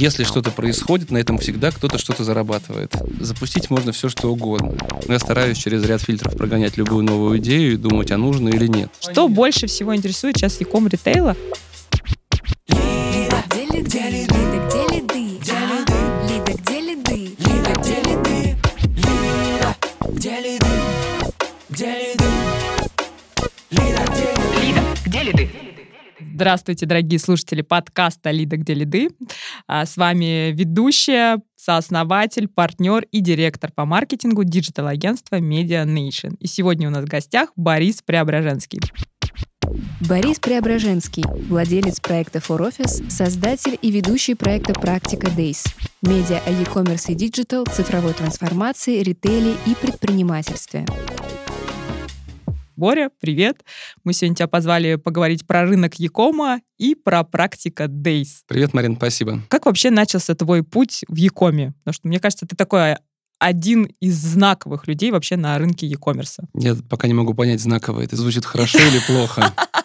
Если что-то происходит, на этом всегда кто-то что-то зарабатывает. Запустить можно все, что угодно. Но я стараюсь через ряд фильтров прогонять любую новую идею и думать, а нужно или нет. Что больше всего интересует сейчас Яком ритейла? Здравствуйте, дорогие слушатели подкаста «Лида, где лиды». А, с вами ведущая, сооснователь, партнер и директор по маркетингу digital-агентства Media Nation. И сегодня у нас в гостях Борис Преображенский. Борис Преображенский, владелец проекта For Office, создатель и ведущий проекта «Практика Days», медиа о e-commerce и digital, цифровой трансформации, ритейле и предпринимательстве. Боря, привет. Мы сегодня тебя позвали поговорить про рынок Якома и про практика Days. Привет, Марин, спасибо. Как вообще начался твой путь в Якоме? Потому что, мне кажется, ты такой один из знаковых людей вообще на рынке e-commerce. Я пока не могу понять, знаковое. Это звучит хорошо или плохо?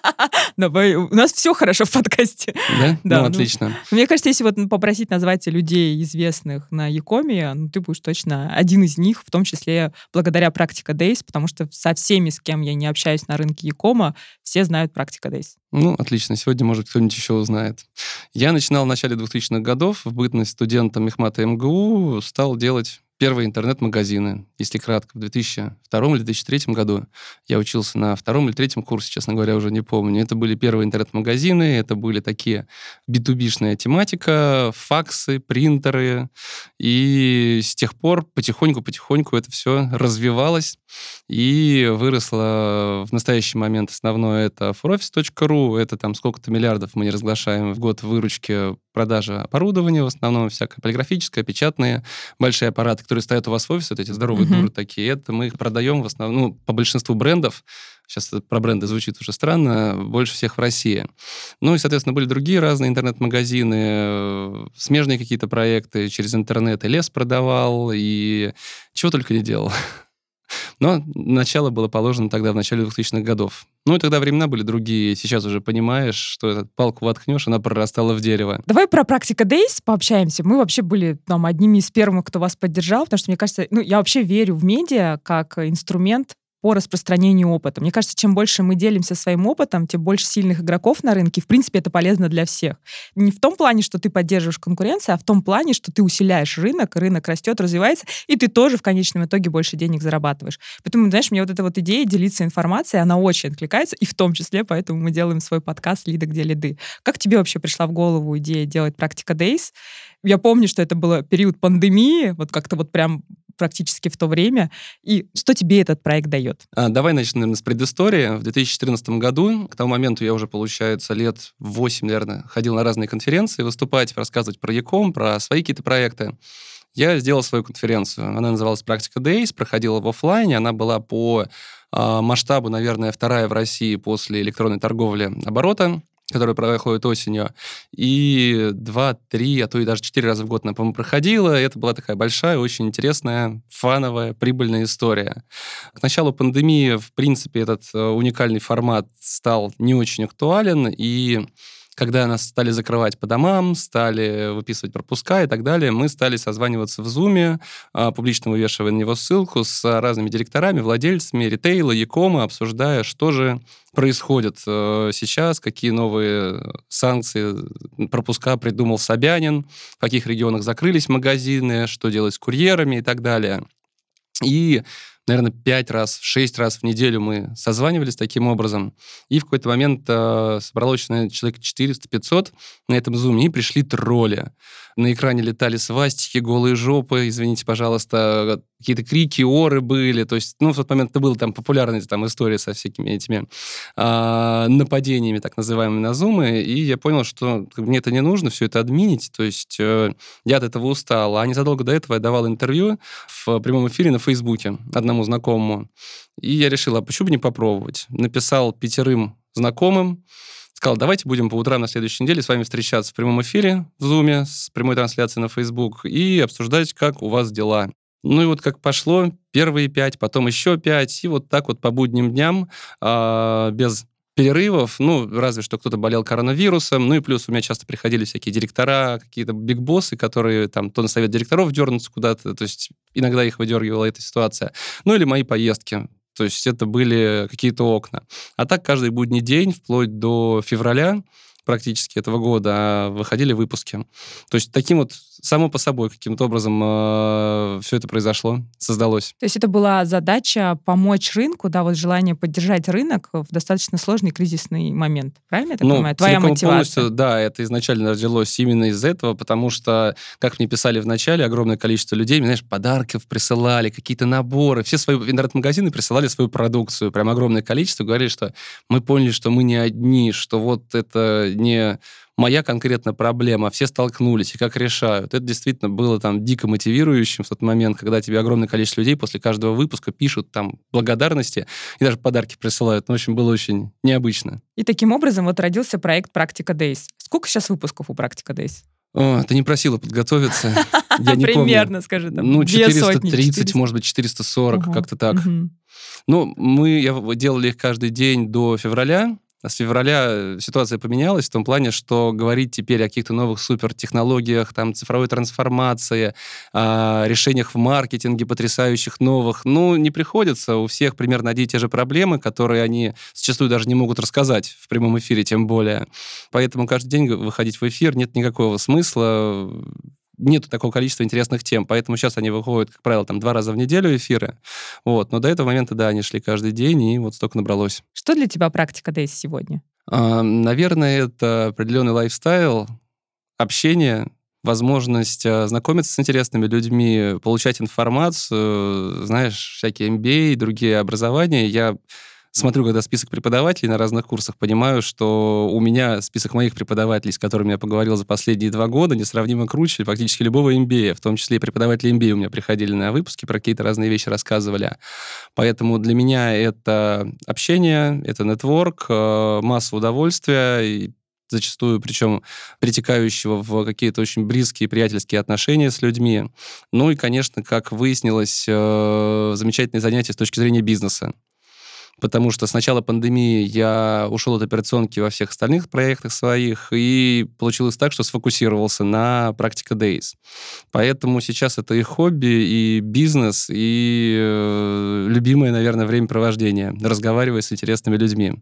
У нас все хорошо в подкасте. Да? Да. Ну, ну, отлично. Мне кажется, если вот попросить назвать людей известных на Якоме, ну, ты будешь точно один из них, в том числе благодаря практика Days, потому что со всеми, с кем я не общаюсь на рынке Якома, все знают практика Days. Ну, отлично. Сегодня, может, кто-нибудь еще узнает. Я начинал в начале 2000-х годов, в бытность студентом Мехмата МГУ, стал делать первые интернет-магазины, если кратко, в 2002 или 2003 году. Я учился на втором или третьем курсе, честно говоря, уже не помню. Это были первые интернет-магазины, это были такие b тематика, факсы, принтеры. И с тех пор потихоньку-потихоньку это все развивалось и выросло в настоящий момент основное это foroffice.ru, это там сколько-то миллиардов мы не разглашаем в год выручки продажи оборудования, в основном всякое полиграфическое, печатные, большие аппараты, которые стоят у вас в офисе, вот эти здоровые mm-hmm. дуры такие, это мы их продаем в основном, ну, по большинству брендов, сейчас про бренды звучит уже странно, больше всех в России. Ну и, соответственно, были другие разные интернет-магазины, э, смежные какие-то проекты через интернет, и лес продавал, и чего только не делал. Но начало было положено тогда, в начале 2000-х годов. Ну и тогда времена были другие. Сейчас уже понимаешь, что этот палку воткнешь, она прорастала в дерево. Давай про практика Days пообщаемся. Мы вообще были там одними из первых, кто вас поддержал, потому что, мне кажется, ну, я вообще верю в медиа как инструмент по распространению опыта. Мне кажется, чем больше мы делимся своим опытом, тем больше сильных игроков на рынке. В принципе, это полезно для всех. Не в том плане, что ты поддерживаешь конкуренцию, а в том плане, что ты усиляешь рынок, рынок растет, развивается, и ты тоже в конечном итоге больше денег зарабатываешь. Поэтому, знаешь, мне вот эта вот идея делиться информацией, она очень откликается, и в том числе поэтому мы делаем свой подкаст «Лида, где лиды». Как тебе вообще пришла в голову идея делать «Практика Days»? Я помню, что это был период пандемии, вот как-то вот прям практически в то время. И что тебе этот проект дает? А, давай начнем, наверное, с предыстории. В 2014 году, к тому моменту я уже, получается, лет 8, наверное, ходил на разные конференции выступать, рассказывать про Яком, про свои какие-то проекты. Я сделал свою конференцию. Она называлась «Практика Days», проходила в офлайне. Она была по э, масштабу, наверное, вторая в России после электронной торговли оборота которая проходит осенью, и два, три, а то и даже четыре раза в год она, по-моему, проходила. И это была такая большая, очень интересная, фановая, прибыльная история. К началу пандемии, в принципе, этот э, уникальный формат стал не очень актуален, и когда нас стали закрывать по домам, стали выписывать пропуска и так далее, мы стали созваниваться в Zoom, а, публично вывешивая на него ссылку с разными директорами, владельцами ритейла, Якома, обсуждая, что же происходит э, сейчас, какие новые санкции, пропуска придумал Собянин, в каких регионах закрылись магазины, что делать с курьерами и так далее. И наверное, пять раз, шесть раз в неделю мы созванивались таким образом. И в какой-то момент э, собралось человек 400-500 на этом зуме, и пришли тролли. На экране летали свастики, голые жопы, извините, пожалуйста, какие-то крики, оры были. То есть, ну, в тот момент это была там популярная там история со всякими этими э, нападениями, так называемыми, на зумы. И я понял, что мне это не нужно, все это админить. То есть э, я от этого устал. А незадолго до этого я давал интервью в прямом эфире на Фейсбуке одному знакомому. И я решил, а почему бы не попробовать? Написал пятерым знакомым, сказал, давайте будем по утрам на следующей неделе с вами встречаться в прямом эфире в Zoom с прямой трансляцией на Facebook и обсуждать, как у вас дела. Ну и вот как пошло, первые пять, потом еще пять, и вот так вот по будним дням, э, без перерывов, ну, разве что кто-то болел коронавирусом, ну и плюс у меня часто приходили всякие директора, какие-то бигбоссы, которые там то на совет директоров дернутся куда-то, то есть иногда их выдергивала эта ситуация. Ну или мои поездки. То есть это были какие-то окна. А так каждый будний день, вплоть до февраля, практически этого года а выходили выпуски. То есть таким вот само по собой каким-то образом э, все это произошло, создалось. То есть это была задача помочь рынку, да, вот желание поддержать рынок в достаточно сложный кризисный момент. Правильно я так ну, понимаю? Твоя мотивация. Да, это изначально родилось именно из этого, потому что, как мне писали в начале, огромное количество людей, знаешь, подарков присылали, какие-то наборы, все свои интернет-магазины присылали свою продукцию, прям огромное количество, говорили, что мы поняли, что мы не одни, что вот это не моя конкретно проблема, все столкнулись, и как решают. Это действительно было там дико мотивирующим в тот момент, когда тебе огромное количество людей после каждого выпуска пишут там благодарности и даже подарки присылают. Ну, в общем, было очень необычно. И таким образом вот родился проект «Практика Days». Сколько сейчас выпусков у «Практика Days»? О, ты не просила подготовиться. Я не Примерно, скажи, там, Ну, 430, может быть, 440, как-то так. Ну, мы делали их каждый день до февраля, с февраля э, ситуация поменялась в том плане, что говорить теперь о каких-то новых супертехнологиях, там, цифровой трансформации, о решениях в маркетинге потрясающих новых, ну, не приходится. У всех примерно одни и те же проблемы, которые они зачастую даже не могут рассказать в прямом эфире, тем более. Поэтому каждый день выходить в эфир нет никакого смысла нету такого количества интересных тем, поэтому сейчас они выходят, как правило, там два раза в неделю эфиры, вот, но до этого момента, да, они шли каждый день, и вот столько набралось. Что для тебя практика Дейс сегодня? А, наверное, это определенный лайфстайл, общение, возможность а, знакомиться с интересными людьми, получать информацию, знаешь, всякие MBA и другие образования. Я смотрю, когда список преподавателей на разных курсах, понимаю, что у меня список моих преподавателей, с которыми я поговорил за последние два года, несравнимо круче фактически любого MBA, в том числе и преподаватели MBA у меня приходили на выпуски, про какие-то разные вещи рассказывали. Поэтому для меня это общение, это нетворк, э, масса удовольствия, и зачастую, причем притекающего в какие-то очень близкие приятельские отношения с людьми. Ну и, конечно, как выяснилось, э, замечательные занятия с точки зрения бизнеса потому что с начала пандемии я ушел от операционки во всех остальных проектах своих, и получилось так, что сфокусировался на практика Days. Поэтому сейчас это и хобби, и бизнес, и э, любимое, наверное, времяпровождение, разговаривая с интересными людьми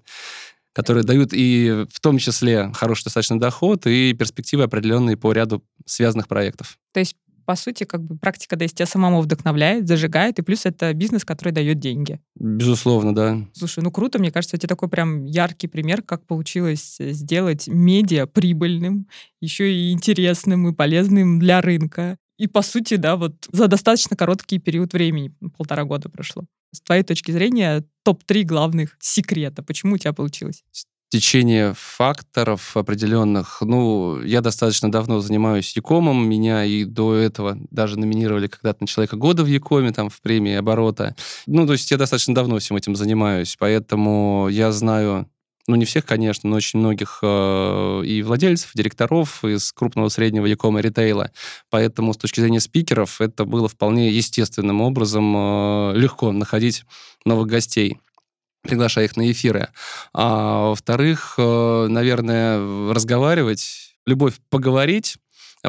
которые дают и в том числе хороший достаточно доход и перспективы определенные по ряду связанных проектов. То есть по сути, как бы практика да, тебя самому вдохновляет, зажигает, и плюс это бизнес, который дает деньги. Безусловно, да. Слушай, ну круто, мне кажется, это такой прям яркий пример, как получилось э, сделать медиа прибыльным, еще и интересным и полезным для рынка. И, по сути, да, вот за достаточно короткий период времени, полтора года прошло. С твоей точки зрения, топ-3 главных секрета. Почему у тебя получилось? Течение факторов определенных. Ну, я достаточно давно занимаюсь Якомом, меня и до этого даже номинировали когда-то на Человека года в Якоме, там, в премии оборота. Ну, то есть я достаточно давно всем этим занимаюсь, поэтому я знаю ну, не всех, конечно, но очень многих э, и владельцев, и директоров из крупного среднего якома ритейла. Поэтому с точки зрения спикеров это было вполне естественным образом э, легко находить новых гостей приглашая их на эфиры. А во-вторых, э, наверное, разговаривать, любовь поговорить,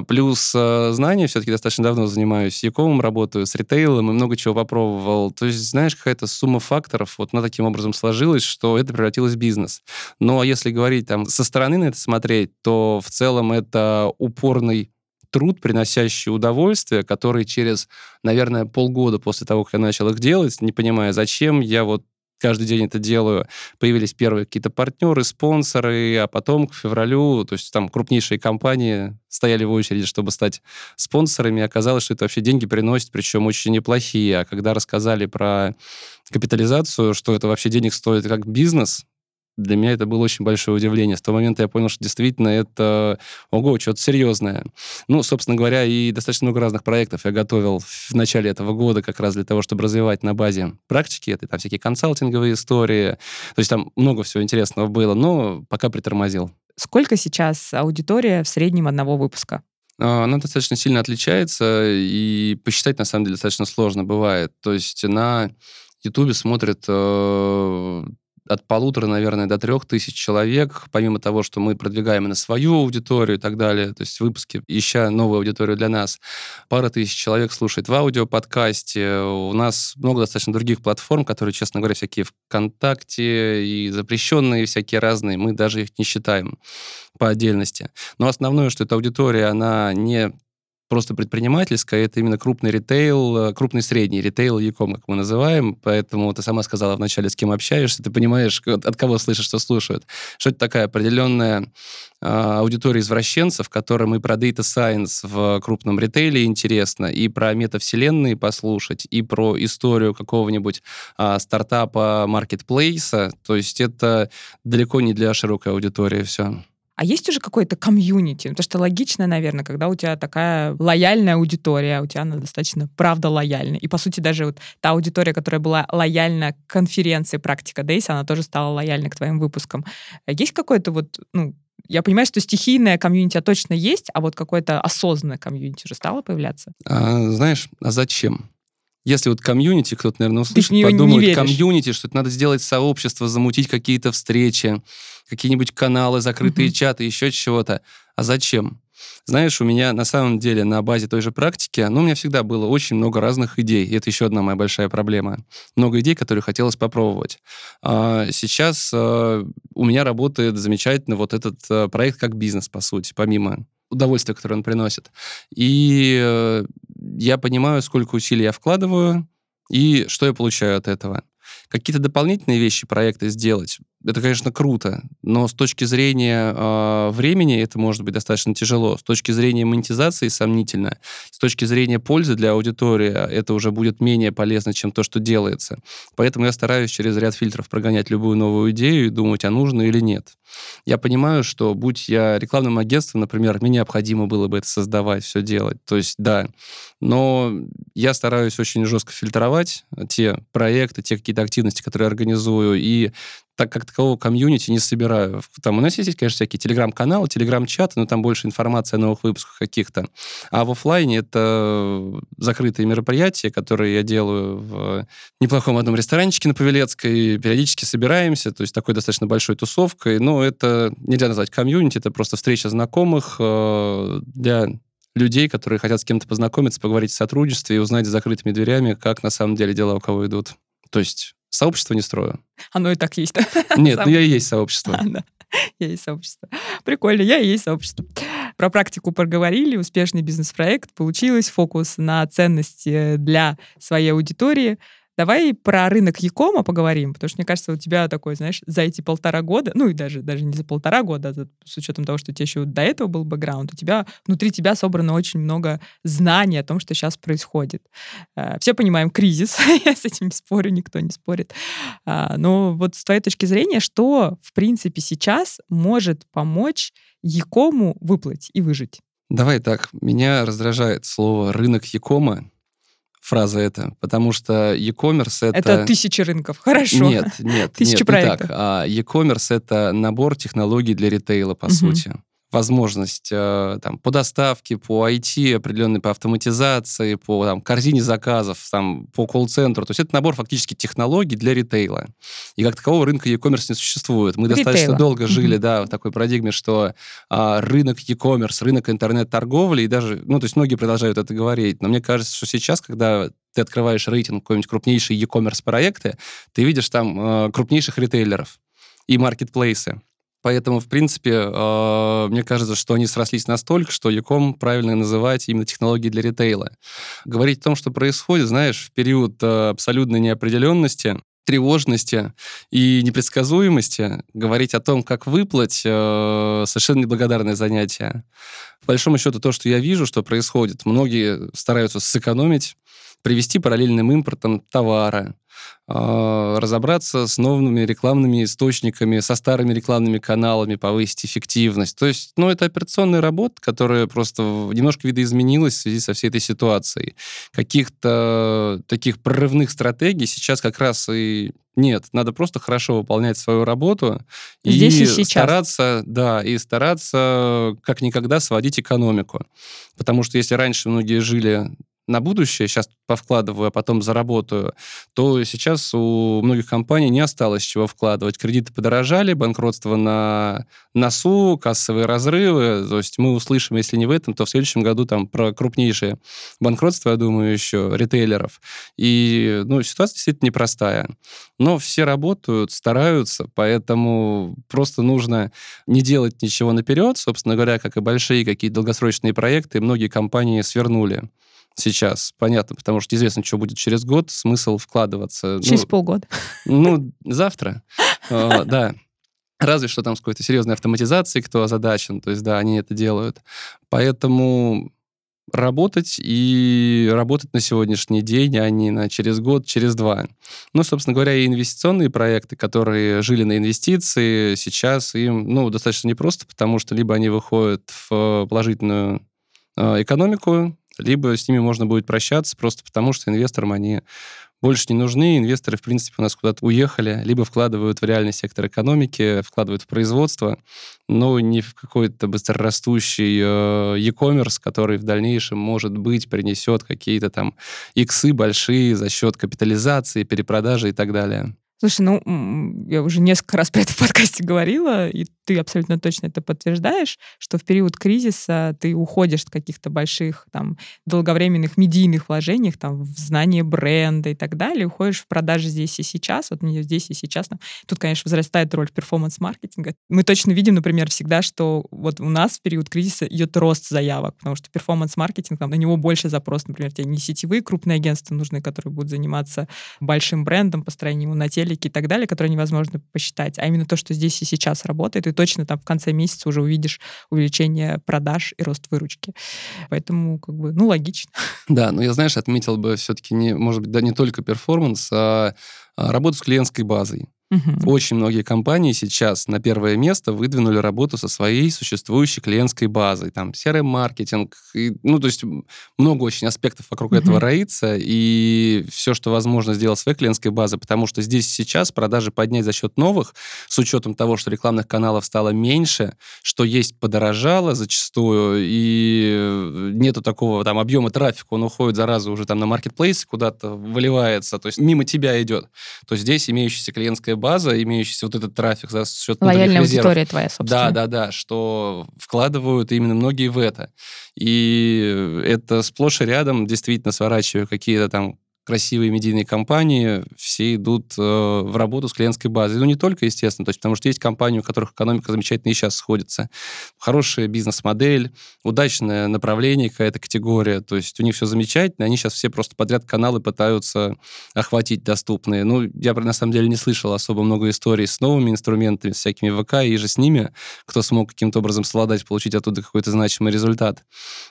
Плюс э, знания, все-таки достаточно давно занимаюсь Якомом, работаю с ритейлом и много чего попробовал. То есть, знаешь, какая-то сумма факторов вот на таким образом сложилась, что это превратилось в бизнес. Но если говорить там со стороны на это смотреть, то в целом это упорный труд, приносящий удовольствие, который через, наверное, полгода после того, как я начал их делать, не понимая, зачем, я вот каждый день это делаю. Появились первые какие-то партнеры, спонсоры, а потом к февралю, то есть там крупнейшие компании стояли в очереди, чтобы стать спонсорами. Оказалось, что это вообще деньги приносит, причем очень неплохие. А когда рассказали про капитализацию, что это вообще денег стоит как бизнес, для меня это было очень большое удивление. С того момента я понял, что действительно это, ого, что-то серьезное. Ну, собственно говоря, и достаточно много разных проектов я готовил в начале этого года как раз для того, чтобы развивать на базе практики. Это там всякие консалтинговые истории. То есть там много всего интересного было, но пока притормозил. Сколько сейчас аудитория в среднем одного выпуска? А, она достаточно сильно отличается, и посчитать, на самом деле, достаточно сложно бывает. То есть на Ютубе смотрят э, от полутора, наверное, до трех тысяч человек, помимо того, что мы продвигаем на свою аудиторию и так далее, то есть выпуски, ища новую аудиторию для нас. Пара тысяч человек слушает в аудиоподкасте. У нас много достаточно других платформ, которые, честно говоря, всякие ВКонтакте и запрещенные всякие разные, мы даже их не считаем по отдельности. Но основное, что эта аудитория, она не просто предпринимательская, это именно крупный ритейл, э, крупный средний ритейл, яком, как мы называем. Поэтому ты сама сказала вначале, с кем общаешься, ты понимаешь, от кого слышишь, что слушают. Что это такая определенная а, аудитория извращенцев, которым и про Data Science в крупном ритейле интересно, и про метавселенные послушать, и про историю какого-нибудь а, стартапа, маркетплейса. То есть это далеко не для широкой аудитории все. А есть уже какой-то комьюнити? Потому что логично, наверное, когда у тебя такая лояльная аудитория, у тебя она достаточно, правда, лояльна. И, по сути, даже вот та аудитория, которая была лояльна к конференции «Практика Дейс», она тоже стала лояльна к твоим выпускам. Есть какой-то вот, ну, я понимаю, что стихийная комьюнити точно есть, а вот какое-то осознанное комьюнити уже стало появляться? А, знаешь, а зачем? Если вот комьюнити, кто-то, наверное, услышит, подумает, комьюнити, что это надо сделать сообщество, замутить какие-то встречи, какие-нибудь каналы, закрытые mm-hmm. чаты, еще чего-то. А зачем? Знаешь, у меня на самом деле на базе той же практики, ну, у меня всегда было очень много разных идей. И это еще одна моя большая проблема. Много идей, которые хотелось попробовать. А сейчас а, у меня работает замечательно вот этот а, проект как бизнес, по сути, помимо удовольствия, которое он приносит. И э, я понимаю, сколько усилий я вкладываю и что я получаю от этого. Какие-то дополнительные вещи проекта сделать, это, конечно, круто, но с точки зрения э, времени это может быть достаточно тяжело. С точки зрения монетизации сомнительно. С точки зрения пользы для аудитории это уже будет менее полезно, чем то, что делается. Поэтому я стараюсь через ряд фильтров прогонять любую новую идею и думать, а нужно или нет. Я понимаю, что будь я рекламным агентством, например, мне необходимо было бы это создавать, все делать. То есть, да. Но я стараюсь очень жестко фильтровать те проекты, те какие-то активности, которые организую, и так как такового комьюнити не собираю. Там у нас есть, конечно, всякие телеграм-каналы, телеграм-чаты, но там больше информации о новых выпусках каких-то. А в офлайне это закрытые мероприятия, которые я делаю в неплохом одном ресторанчике на Павелецкой. Периодически собираемся, то есть такой достаточно большой тусовкой. Но это нельзя назвать комьюнити, это просто встреча знакомых э, для людей, которые хотят с кем-то познакомиться, поговорить о сотрудничестве и узнать за закрытыми дверями, как на самом деле дела у кого идут. То есть Сообщество не строю. Оно и так есть? Нет, ну я и есть сообщество. А, да. Я и есть сообщество. Прикольно, я и есть сообщество. Про практику проговорили, успешный бизнес-проект, получилось, фокус на ценности для своей аудитории. Давай про рынок Якома поговорим, потому что, мне кажется, у тебя такой, знаешь, за эти полтора года, ну и даже, даже не за полтора года, а с учетом того, что у тебя еще до этого был бэкграунд, у тебя внутри тебя собрано очень много знаний о том, что сейчас происходит. Э, все понимаем кризис, я с этим не спорю, никто не спорит. А, но вот с твоей точки зрения, что, в принципе, сейчас может помочь Якому выплыть и выжить? Давай так, меня раздражает слово «рынок Якома», фраза эта, потому что e-commerce это... Это тысячи рынков, хорошо. Нет, нет, Тысячи нет, проектов. не так. А e-commerce это набор технологий для ритейла, по угу. сути возможность э, там, по доставке, по IT, определенной по автоматизации, по там, корзине заказов, там, по колл-центру. То есть это набор фактически технологий для ритейла. И как такового рынка e-commerce не существует. Мы Ритейла. достаточно долго жили mm-hmm. да, в такой парадигме, что а, рынок e-commerce, рынок интернет-торговли, и даже, ну, то есть многие продолжают это говорить. Но мне кажется, что сейчас, когда ты открываешь рейтинг какой-нибудь крупнейшие e-commerce проекты, ты видишь там э, крупнейших ритейлеров и маркетплейсы. Поэтому, в принципе, э, мне кажется, что они срослись настолько, что Яком правильно называть именно технологии для ритейла. Говорить о том, что происходит, знаешь, в период э, абсолютной неопределенности, тревожности и непредсказуемости, говорить о том, как выплатить, э, совершенно неблагодарное занятие. По большому счету, то, что я вижу, что происходит, многие стараются сэкономить, привести параллельным импортом товара, разобраться с новыми рекламными источниками, со старыми рекламными каналами, повысить эффективность. То есть, ну, это операционная работа, которая просто немножко видоизменилась в связи со всей этой ситуацией. Каких-то таких прорывных стратегий сейчас как раз и нет, надо просто хорошо выполнять свою работу Здесь и, и сейчас. стараться, да, и стараться как никогда сводить экономику. Потому что если раньше многие жили на будущее, сейчас повкладываю, а потом заработаю, то сейчас у многих компаний не осталось чего вкладывать. Кредиты подорожали, банкротство на носу, кассовые разрывы. То есть мы услышим, если не в этом, то в следующем году там про крупнейшие банкротства, я думаю, еще ритейлеров. И ну, ситуация действительно непростая. Но все работают, стараются, поэтому просто нужно не делать ничего наперед, собственно говоря, как и большие какие долгосрочные проекты, многие компании свернули сейчас, понятно, потому что известно, что будет через год, смысл вкладываться. Через ну, полгода. Ну, завтра, а, да. Разве что там с какой-то серьезной автоматизацией кто озадачен, то есть, да, они это делают. Поэтому работать и работать на сегодняшний день, а не на через год, через два. Ну, собственно говоря, и инвестиционные проекты, которые жили на инвестиции, сейчас им, ну, достаточно непросто, потому что либо они выходят в положительную э, экономику, либо с ними можно будет прощаться просто потому, что инвесторам они больше не нужны. Инвесторы, в принципе, у нас куда-то уехали, либо вкладывают в реальный сектор экономики, вкладывают в производство, но не в какой-то быстрорастущий э, e-commerce, который в дальнейшем, может быть, принесет какие-то там иксы большие за счет капитализации, перепродажи и так далее. Слушай, ну, я уже несколько раз про это в подкасте говорила, и ты абсолютно точно это подтверждаешь, что в период кризиса ты уходишь от каких-то больших, там, долговременных медийных вложений, там, в знание бренда и так далее, уходишь в продажи здесь и сейчас, вот мне здесь и сейчас. Там. Тут, конечно, возрастает роль performance-маркетинга. Мы точно видим, например, всегда, что вот у нас в период кризиса идет рост заявок, потому что performance-маркетинг, на него больше запрос, например, тебе не сетевые крупные агентства нужны, которые будут заниматься большим брендом, построением его на теле, телеке и так далее, которые невозможно посчитать, а именно то, что здесь и сейчас работает, и точно там в конце месяца уже увидишь увеличение продаж и рост выручки. Поэтому, как бы, ну, логично. Да, но я, знаешь, отметил бы все-таки, не, может быть, да, не только performance, а, а работу с клиентской базой. Угу. Очень многие компании сейчас на первое место выдвинули работу со своей существующей клиентской базой. Там серый маркетинг ну, то есть много очень аспектов вокруг угу. этого роится, и все, что возможно сделать своей клиентской базой, потому что здесь сейчас продажи поднять за счет новых, с учетом того, что рекламных каналов стало меньше, что есть подорожало зачастую, и нету такого там объема трафика, он уходит зараза уже там на маркетплейс куда-то выливается, то есть мимо тебя идет. То здесь имеющаяся клиентская база, имеющийся вот этот трафик за счет Лояльная аудитория твоя, собственно. Да, да, да, что вкладывают именно многие в это. И это сплошь и рядом действительно сворачивая какие-то там красивые медийные компании, все идут э, в работу с клиентской базой. Ну, не только, естественно, то есть, потому что есть компании, у которых экономика замечательно и сейчас сходится. Хорошая бизнес-модель, удачное направление, какая-то категория, то есть у них все замечательно, они сейчас все просто подряд каналы пытаются охватить доступные. Ну, я, на самом деле, не слышал особо много историй с новыми инструментами, с всякими ВК и же с ними, кто смог каким-то образом совладать, получить оттуда какой-то значимый результат.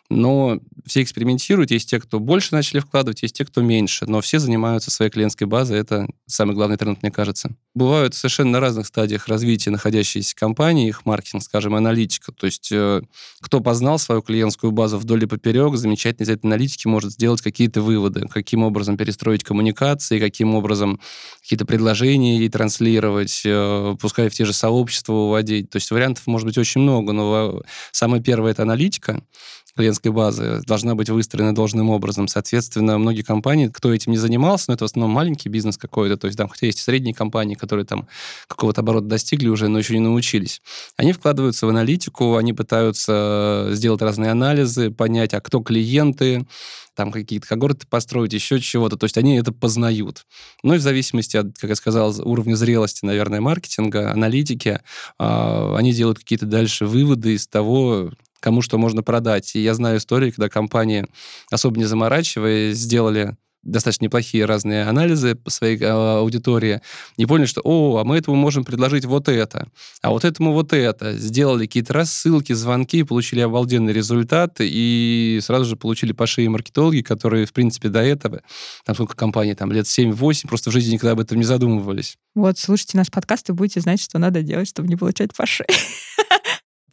Но все экспериментируют, есть те, кто больше начали вкладывать, есть те, кто меньше больше, но все занимаются своей клиентской базой, это самый главный тренд, мне кажется. Бывают совершенно на разных стадиях развития находящиеся компании, их маркетинг, скажем, аналитика. То есть э, кто познал свою клиентскую базу вдоль и поперек, замечательно из этой аналитики может сделать какие-то выводы, каким образом перестроить коммуникации, каким образом какие-то предложения ей транслировать, э, пускай в те же сообщества уводить. То есть вариантов может быть очень много, но самое первое — это аналитика, клиентской базы должна быть выстроена должным образом. Соответственно, многие компании, кто этим не занимался, но это в основном маленький бизнес какой-то, то есть там, хотя есть и средние компании, которые там какого-то оборота достигли уже, но еще не научились, они вкладываются в аналитику, они пытаются сделать разные анализы, понять, а кто клиенты, там какие-то когорты построить, еще чего-то. То есть они это познают. Ну и в зависимости от, как я сказал, уровня зрелости, наверное, маркетинга, аналитики, э, они делают какие-то дальше выводы из того, кому что можно продать. И я знаю истории, когда компании, особо не заморачиваясь, сделали достаточно неплохие разные анализы по своей э, аудитории, и поняли, что, о, а мы этому можем предложить вот это, а вот этому вот это. Сделали какие-то рассылки, звонки, получили обалденный результат, и сразу же получили по шее маркетологи, которые, в принципе, до этого, там сколько компаний, там лет 7-8, просто в жизни никогда об этом не задумывались. Вот, слушайте наш подкаст и будете знать, что надо делать, чтобы не получать по шее.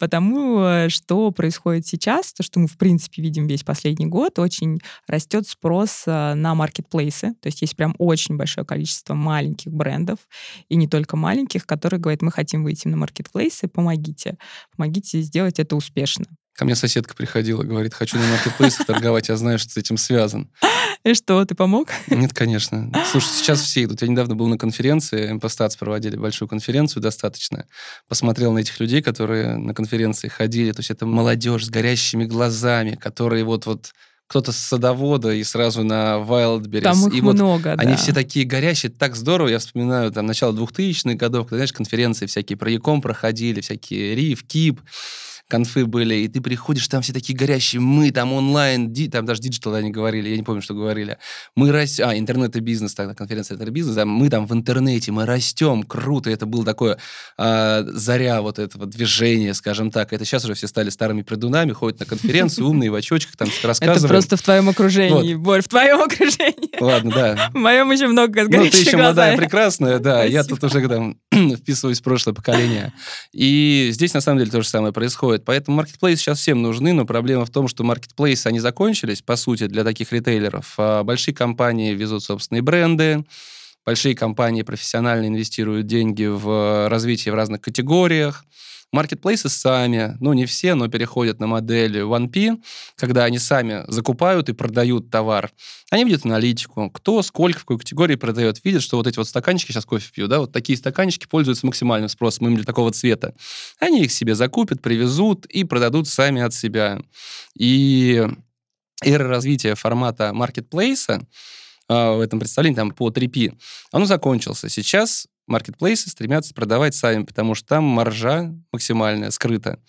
Потому э, что происходит сейчас, то, что мы, в принципе, видим весь последний год, очень растет спрос э, на маркетплейсы. То есть есть прям очень большое количество маленьких брендов, и не только маленьких, которые говорят, мы хотим выйти на маркетплейсы, помогите. Помогите сделать это успешно. Ко мне соседка приходила, говорит, хочу на маркетплейсе торговать, я знаю, что с этим связан. И что, ты помог? Нет, конечно. Слушай, сейчас все идут. Я недавно был на конференции, MPSTATS проводили большую конференцию достаточно. Посмотрел на этих людей, которые на конференции ходили. То есть это молодежь с горящими глазами, которые вот-вот кто-то с Садовода и сразу на Wildberries. Там их и вот много, Они да. все такие горящие, так здорово. Я вспоминаю там начало 2000-х годов, когда, знаешь, конференции всякие про e-com проходили, всякие РИФ, КИБ конфы были, и ты приходишь, там все такие горящие, мы там онлайн, ди, там даже digital они говорили, я не помню, что говорили. Мы растем, а, интернет и бизнес, тогда конференция интернет и бизнес, да, мы там в интернете, мы растем, круто, это было такое а, заря вот этого движения, скажем так. Это сейчас уже все стали старыми придунами, ходят на конференцию, умные, в очочках, там что-то рассказывают. Это просто в твоем окружении, Борь, в твоем окружении. Ладно, да. В моем еще много с Ну, ты еще молодая, глазами. прекрасная, да. Я Спасибо. тут уже там вписываюсь в прошлое поколение. И здесь, на самом деле, то же самое происходит. Поэтому маркетплейсы сейчас всем нужны, но проблема в том, что маркетплейсы, они закончились, по сути, для таких ритейлеров. А большие компании везут собственные бренды, большие компании профессионально инвестируют деньги в развитие в разных категориях. Маркетплейсы сами, ну не все, но переходят на модель 1P, когда они сами закупают и продают товар. Они видят аналитику, кто сколько в какой категории продает. Видят, что вот эти вот стаканчики, сейчас кофе пью, да, вот такие стаканчики пользуются максимальным спросом именно такого цвета. Они их себе закупят, привезут и продадут сами от себя. И эра развития формата маркетплейса а, в этом представлении там по 3P, оно закончился. Сейчас маркетплейсы стремятся продавать сами, потому что там маржа максимальная, скрыта.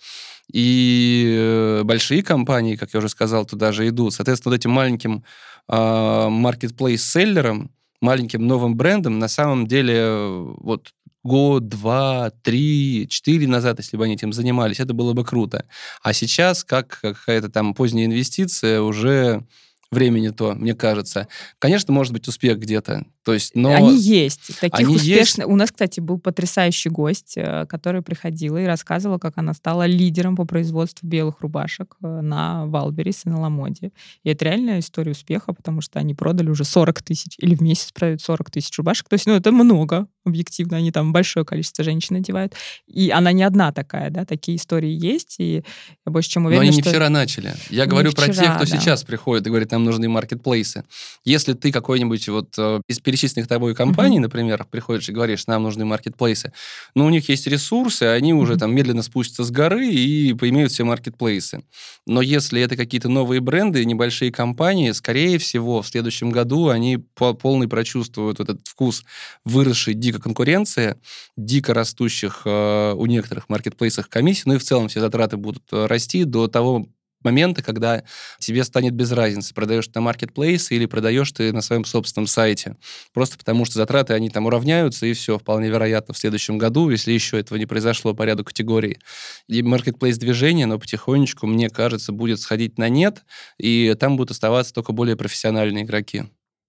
И э, большие компании, как я уже сказал, туда же идут. Соответственно, вот этим маленьким а, маркетплейс-селлерам, маленьким новым брендам на самом деле э, вот год, два, три, четыре назад, если бы они этим занимались, это было бы круто. А сейчас, как какая-то там поздняя инвестиция, уже времени то, мне кажется. Конечно, может быть успех где-то. То есть, но... Они есть. Таких Они успешных... У нас, кстати, был потрясающий гость, э, который приходила и рассказывала, как она стала лидером по производству белых рубашек э, на Валберис и на Ламоде. И это реальная история успеха, потому что они продали уже 40 тысяч, или в месяц продают 40 тысяч рубашек. То есть, ну, это много, объективно. Они там большое количество женщин одевают. И она не одна такая, да, такие истории есть. И я больше чем Но уверена, они не что... вчера начали. Я Не говорю про вчера, тех, кто да. сейчас приходит и говорит, нам нужны маркетплейсы. Если ты какой-нибудь вот э, из перечисленных тобой компаний, например, приходишь и говоришь, нам нужны маркетплейсы, но у них есть ресурсы, они уже Мгм. там медленно спустятся с горы и поимеют все маркетплейсы. Но если это какие-то новые бренды, небольшие компании, скорее всего, в следующем году они по полный прочувствуют этот вкус выросшей дико конкуренции, дико растущих э, у некоторых маркетплейсах комиссий, ну и в целом все затраты будут э, расти до того момента, когда тебе станет без разницы, продаешь ты на маркетплейсе или продаешь ты на своем собственном сайте. Просто потому что затраты, они там уравняются, и все, вполне вероятно, в следующем году, если еще этого не произошло по ряду категорий. И маркетплейс движение, но потихонечку, мне кажется, будет сходить на нет, и там будут оставаться только более профессиональные игроки.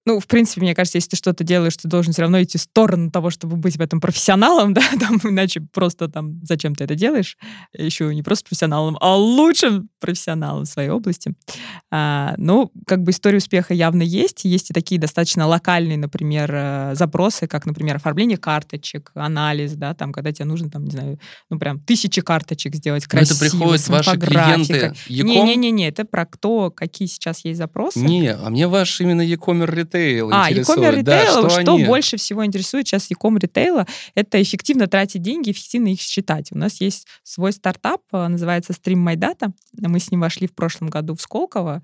Ну, в принципе, мне кажется, если ты что-то делаешь, ты должен все равно идти в сторону того, чтобы быть в этом профессионалом, да, там, иначе просто там, зачем ты это делаешь? Еще не просто профессионалом, а лучшим профессионалом в своей области. А, ну, как бы история успеха явно есть. Есть и такие достаточно локальные, например, э, запросы, как, например, оформление карточек, анализ, да, там, когда тебе нужно, там, не знаю, ну, прям тысячи карточек сделать Но это красиво, приходят ваши клиенты? Не-не-не, это про то, какие сейчас есть запросы. Не, а мне ваш именно e-commerce ритейл А, интересует. e-commerce Да, ритейла, что, что, они? больше всего интересует сейчас e-commerce ритейла, это эффективно тратить деньги, эффективно их считать. У нас есть свой стартап, э, называется Stream My Data. Мы с ним вошли в прошлом году в Сколково,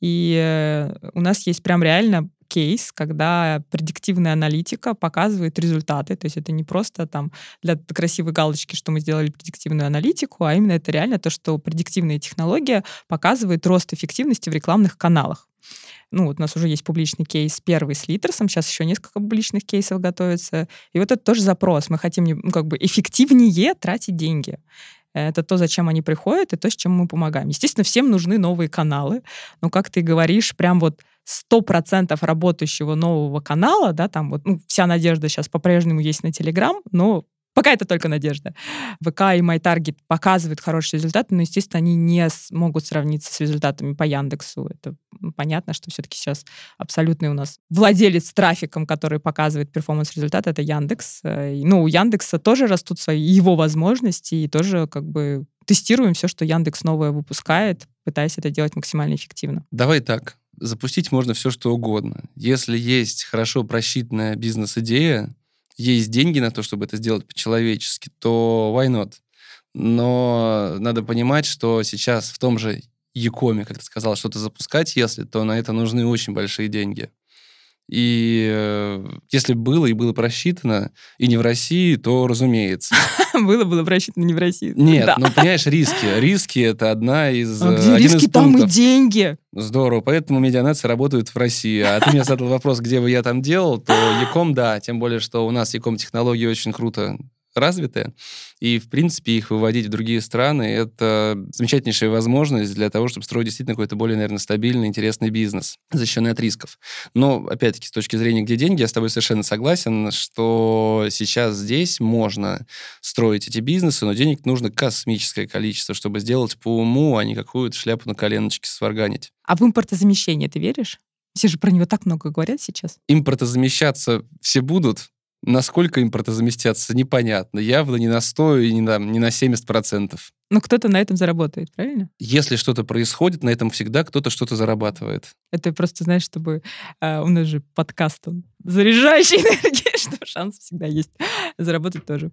и э, у нас есть прям реально кейс, когда предиктивная аналитика показывает результаты. То есть это не просто там для красивой галочки, что мы сделали предиктивную аналитику, а именно это реально то, что предиктивная технология показывает рост эффективности в рекламных каналах. Ну, вот у нас уже есть публичный кейс первый с Литерсом, сейчас еще несколько публичных кейсов готовится. И вот это тоже запрос. Мы хотим ну, как бы эффективнее тратить деньги. Это то, зачем они приходят, и то, с чем мы помогаем. Естественно, всем нужны новые каналы. Но, как ты говоришь, прям вот 100% работающего нового канала, да, там вот, ну, вся надежда сейчас по-прежнему есть на Телеграм, но Пока это только надежда. ВК и MyTarget показывают хорошие результаты, но, естественно, они не могут сравниться с результатами по Яндексу. Это понятно, что все-таки сейчас абсолютный у нас владелец трафиком, который показывает перформанс-результат, это Яндекс. Э, ну, у Яндекса тоже растут свои его возможности, и тоже как бы тестируем все, что Яндекс новое выпускает, пытаясь это делать максимально эффективно. Давай так. Запустить можно все, что угодно. Если есть хорошо просчитанная бизнес-идея, есть деньги на то, чтобы это сделать по-человечески, то why not? Но надо понимать, что сейчас в том же Якоме, как ты сказал, что-то запускать, если, то на это нужны очень большие деньги. И э, если было и было просчитано, и не в России, то разумеется. Было, было просчитано не в России. Нет, ну понимаешь, риски. Риски это одна из. А где риски, там и деньги. Здорово, поэтому медианации работают в России. А ты мне задал вопрос, где бы я там делал, то Яком, да, тем более, что у нас Яком технологии очень круто развитые, и, в принципе, их выводить в другие страны — это замечательнейшая возможность для того, чтобы строить действительно какой-то более, наверное, стабильный, интересный бизнес, защищенный от рисков. Но, опять-таки, с точки зрения, где деньги, я с тобой совершенно согласен, что сейчас здесь можно строить эти бизнесы, но денег нужно космическое количество, чтобы сделать по уму, а не какую-то шляпу на коленочке сварганить. А в импортозамещение ты веришь? Все же про него так много говорят сейчас. Импортозамещаться все будут, Насколько импортозаместятся, непонятно. Явно не на 100 и не на, не на 70%. Но кто-то на этом заработает, правильно? Если что-то происходит, на этом всегда кто-то что-то зарабатывает. Это просто, знаешь, чтобы... Э, у нас же подкаст, он заряжающий энергией, что шанс всегда есть заработать тоже.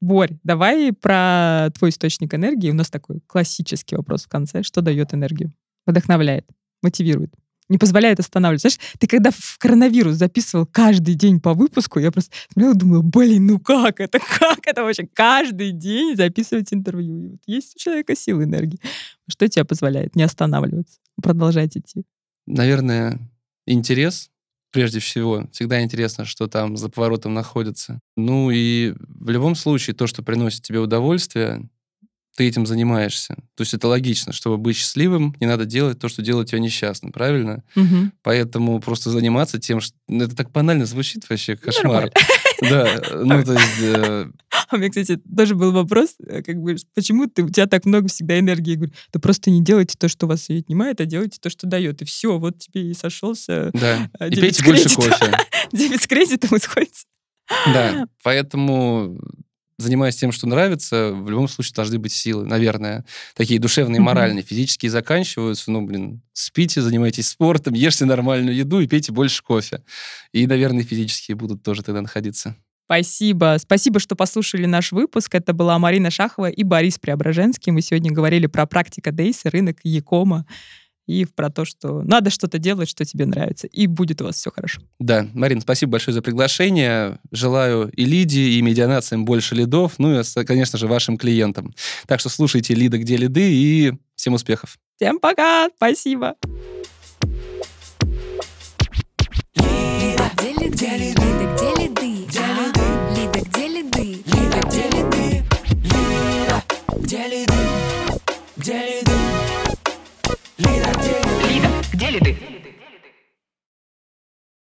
Борь, давай про твой источник энергии. У нас такой классический вопрос в конце. Что дает энергию? Вдохновляет, мотивирует не позволяет останавливаться. Знаешь, ты когда в коронавирус записывал каждый день по выпуску, я просто смотрела и думала, блин, ну как это, как это вообще каждый день записывать интервью? Вот есть у человека силы энергии. Что тебе позволяет не останавливаться, продолжать идти? Наверное, интерес, прежде всего. Всегда интересно, что там за поворотом находится. Ну и в любом случае то, что приносит тебе удовольствие, ты этим занимаешься. То есть это логично, чтобы быть счастливым, не надо делать то, что делает тебя несчастным, правильно? Угу. Поэтому просто заниматься тем, что... Ну, это так банально звучит вообще, кошмар. Да, ну то есть... Э, а у меня, кстати, тоже был вопрос, э, как бы, почему ты, у тебя так много всегда энергии? Я говорю, да просто не делайте то, что вас ее отнимает, а делайте то, что дает. И все, вот тебе и сошелся Да, э, и пейте больше кофе. Дебет с кредитом исходит. Да, поэтому занимаясь тем, что нравится, в любом случае должны быть силы, наверное. Такие душевные, моральные. Физические заканчиваются. Ну, блин, спите, занимайтесь спортом, ешьте нормальную еду и пейте больше кофе. И, наверное, физические будут тоже тогда находиться. Спасибо. Спасибо, что послушали наш выпуск. Это была Марина Шахова и Борис Преображенский. Мы сегодня говорили про практика Дейса, рынок Якома и про то, что надо что-то делать, что тебе нравится, и будет у вас все хорошо. Да, Марин, спасибо большое за приглашение. Желаю и Лиде, и медианациям больше лидов, ну и, конечно же, вашим клиентам. Так что слушайте Лида, где лиды, и всем успехов. Всем пока, спасибо. Лида, где лиды? Лида, где лиды? Лида, где лиды? Лида, где лиды? Лида, где лиды? Где лиды? Лида, где лиды? ഇത്